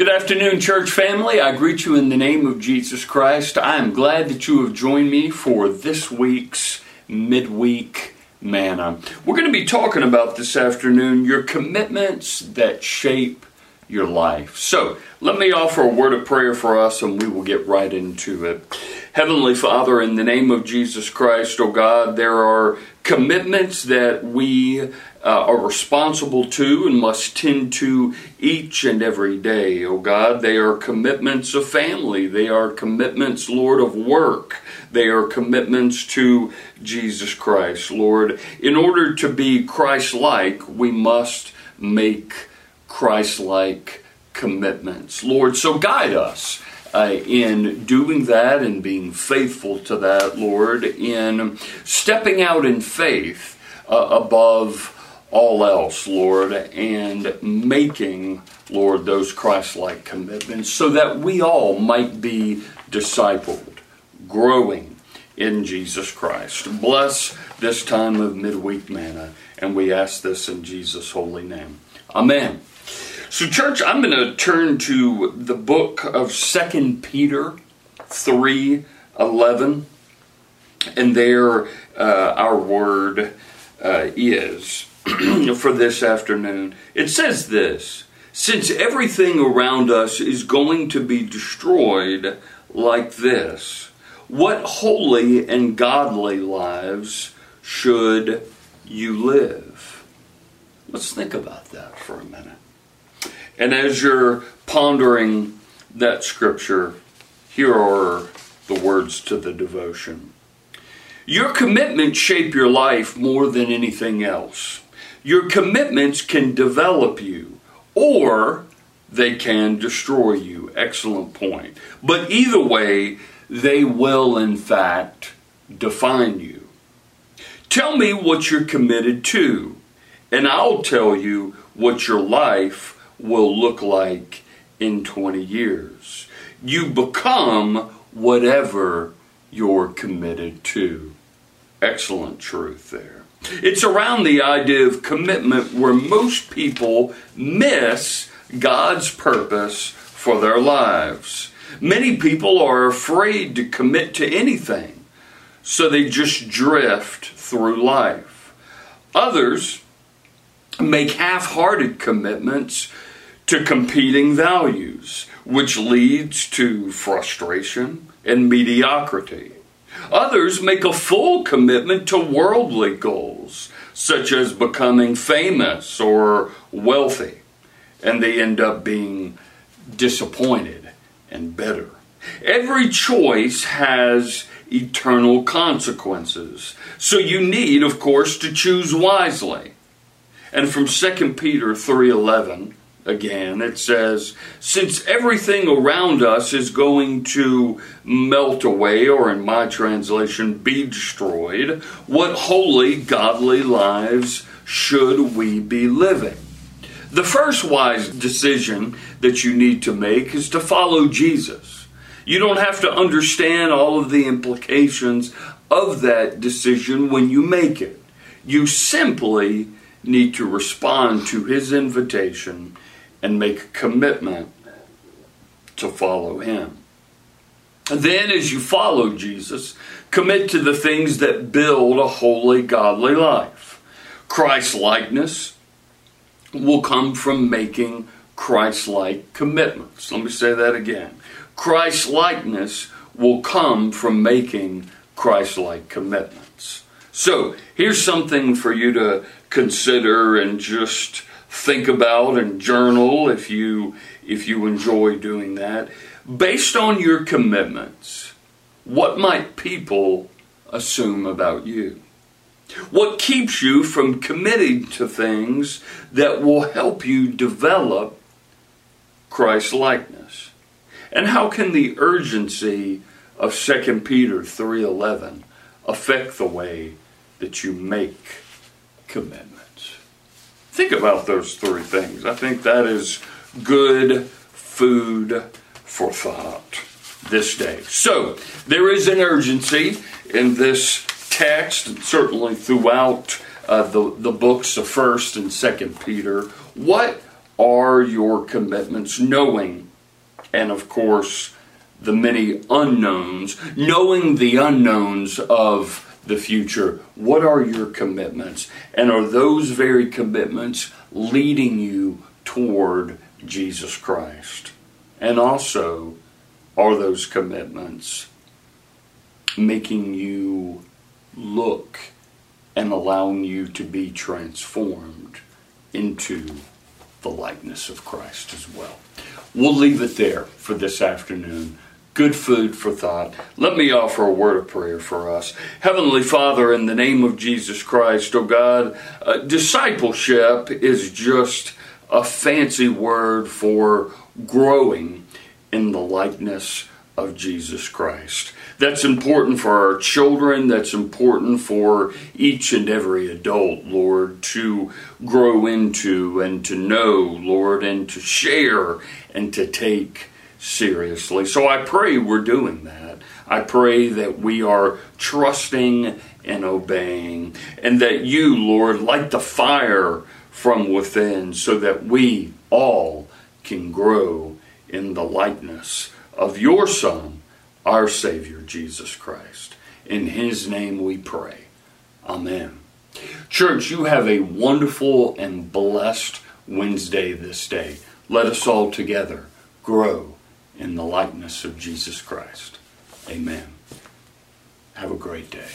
Good afternoon, church family. I greet you in the name of Jesus Christ. I am glad that you have joined me for this week's midweek manna. We're going to be talking about this afternoon your commitments that shape your life. So, let me offer a word of prayer for us and we will get right into it. Heavenly Father, in the name of Jesus Christ, oh God, there are commitments that we uh, are responsible to and must tend to each and every day. Oh God, they are commitments of family. They are commitments, Lord, of work. They are commitments to Jesus Christ, Lord. In order to be Christ like, we must make Christ like commitments. Lord, so guide us. Uh, in doing that and being faithful to that, Lord, in stepping out in faith uh, above all else, Lord, and making, Lord, those Christ like commitments so that we all might be discipled, growing in Jesus Christ. Bless this time of midweek manna, and we ask this in Jesus' holy name. Amen. So, church, I'm going to turn to the book of Second Peter 3 11. And there, uh, our word uh, is for this afternoon. It says this Since everything around us is going to be destroyed like this, what holy and godly lives should you live? Let's think about that for a minute. And as you're pondering that scripture, here are the words to the devotion. Your commitments shape your life more than anything else. Your commitments can develop you, or they can destroy you. Excellent point. But either way, they will, in fact, define you. Tell me what you're committed to, and I'll tell you what your life will look like in 20 years. You become whatever you're committed to. Excellent truth there. It's around the idea of commitment where most people miss God's purpose for their lives. Many people are afraid to commit to anything, so they just drift through life. Others make half hearted commitments to competing values, which leads to frustration and mediocrity. Others make a full commitment to worldly goals, such as becoming famous or wealthy, and they end up being disappointed and bitter. Every choice has eternal consequences, so you need, of course, to choose wisely. And from 2 Peter 3:11, again. It says, Since everything around us is going to melt away, or in my translation, be destroyed, what holy, godly lives should we be living? The first wise decision that you need to make is to follow Jesus. You don't have to understand all of the implications of that decision when you make it. You simply need to respond to his invitation and make a commitment to follow him. And then, as you follow Jesus, commit to the things that build a holy, godly life. Christ likeness will come from making Christ like commitments. Let me say that again. Christ likeness will come from making Christ like commitments. So, here's something for you to consider and just think about and journal if you if you enjoy doing that. Based on your commitments what might people assume about you? What keeps you from committing to things that will help you develop Christ likeness and how can the urgency of 2 Peter 3:11 affect the way that you make commitments Think about those three things. I think that is good food for thought this day. So, there is an urgency in this text, and certainly throughout uh, the, the books of 1st and 2nd Peter. What are your commitments? Knowing, and of course, the many unknowns, knowing the unknowns of the future. What are your commitments? And are those very commitments leading you toward Jesus Christ? And also, are those commitments making you look and allowing you to be transformed into the likeness of Christ as well? We'll leave it there for this afternoon good food for thought. Let me offer a word of prayer for us. Heavenly Father, in the name of Jesus Christ, oh God, uh, discipleship is just a fancy word for growing in the likeness of Jesus Christ. That's important for our children. That's important for each and every adult, Lord, to grow into and to know, Lord, and to share and to take seriously. So I pray we're doing that. I pray that we are trusting and obeying, and that you, Lord, light the fire from within so that we all can grow in the likeness of your Son, our Savior, Jesus Christ. In His name we pray. Amen. Church, you have a wonderful and blessed Wednesday this day. Let us all together grow in the likeness of Jesus Christ. Amen. Have a great day.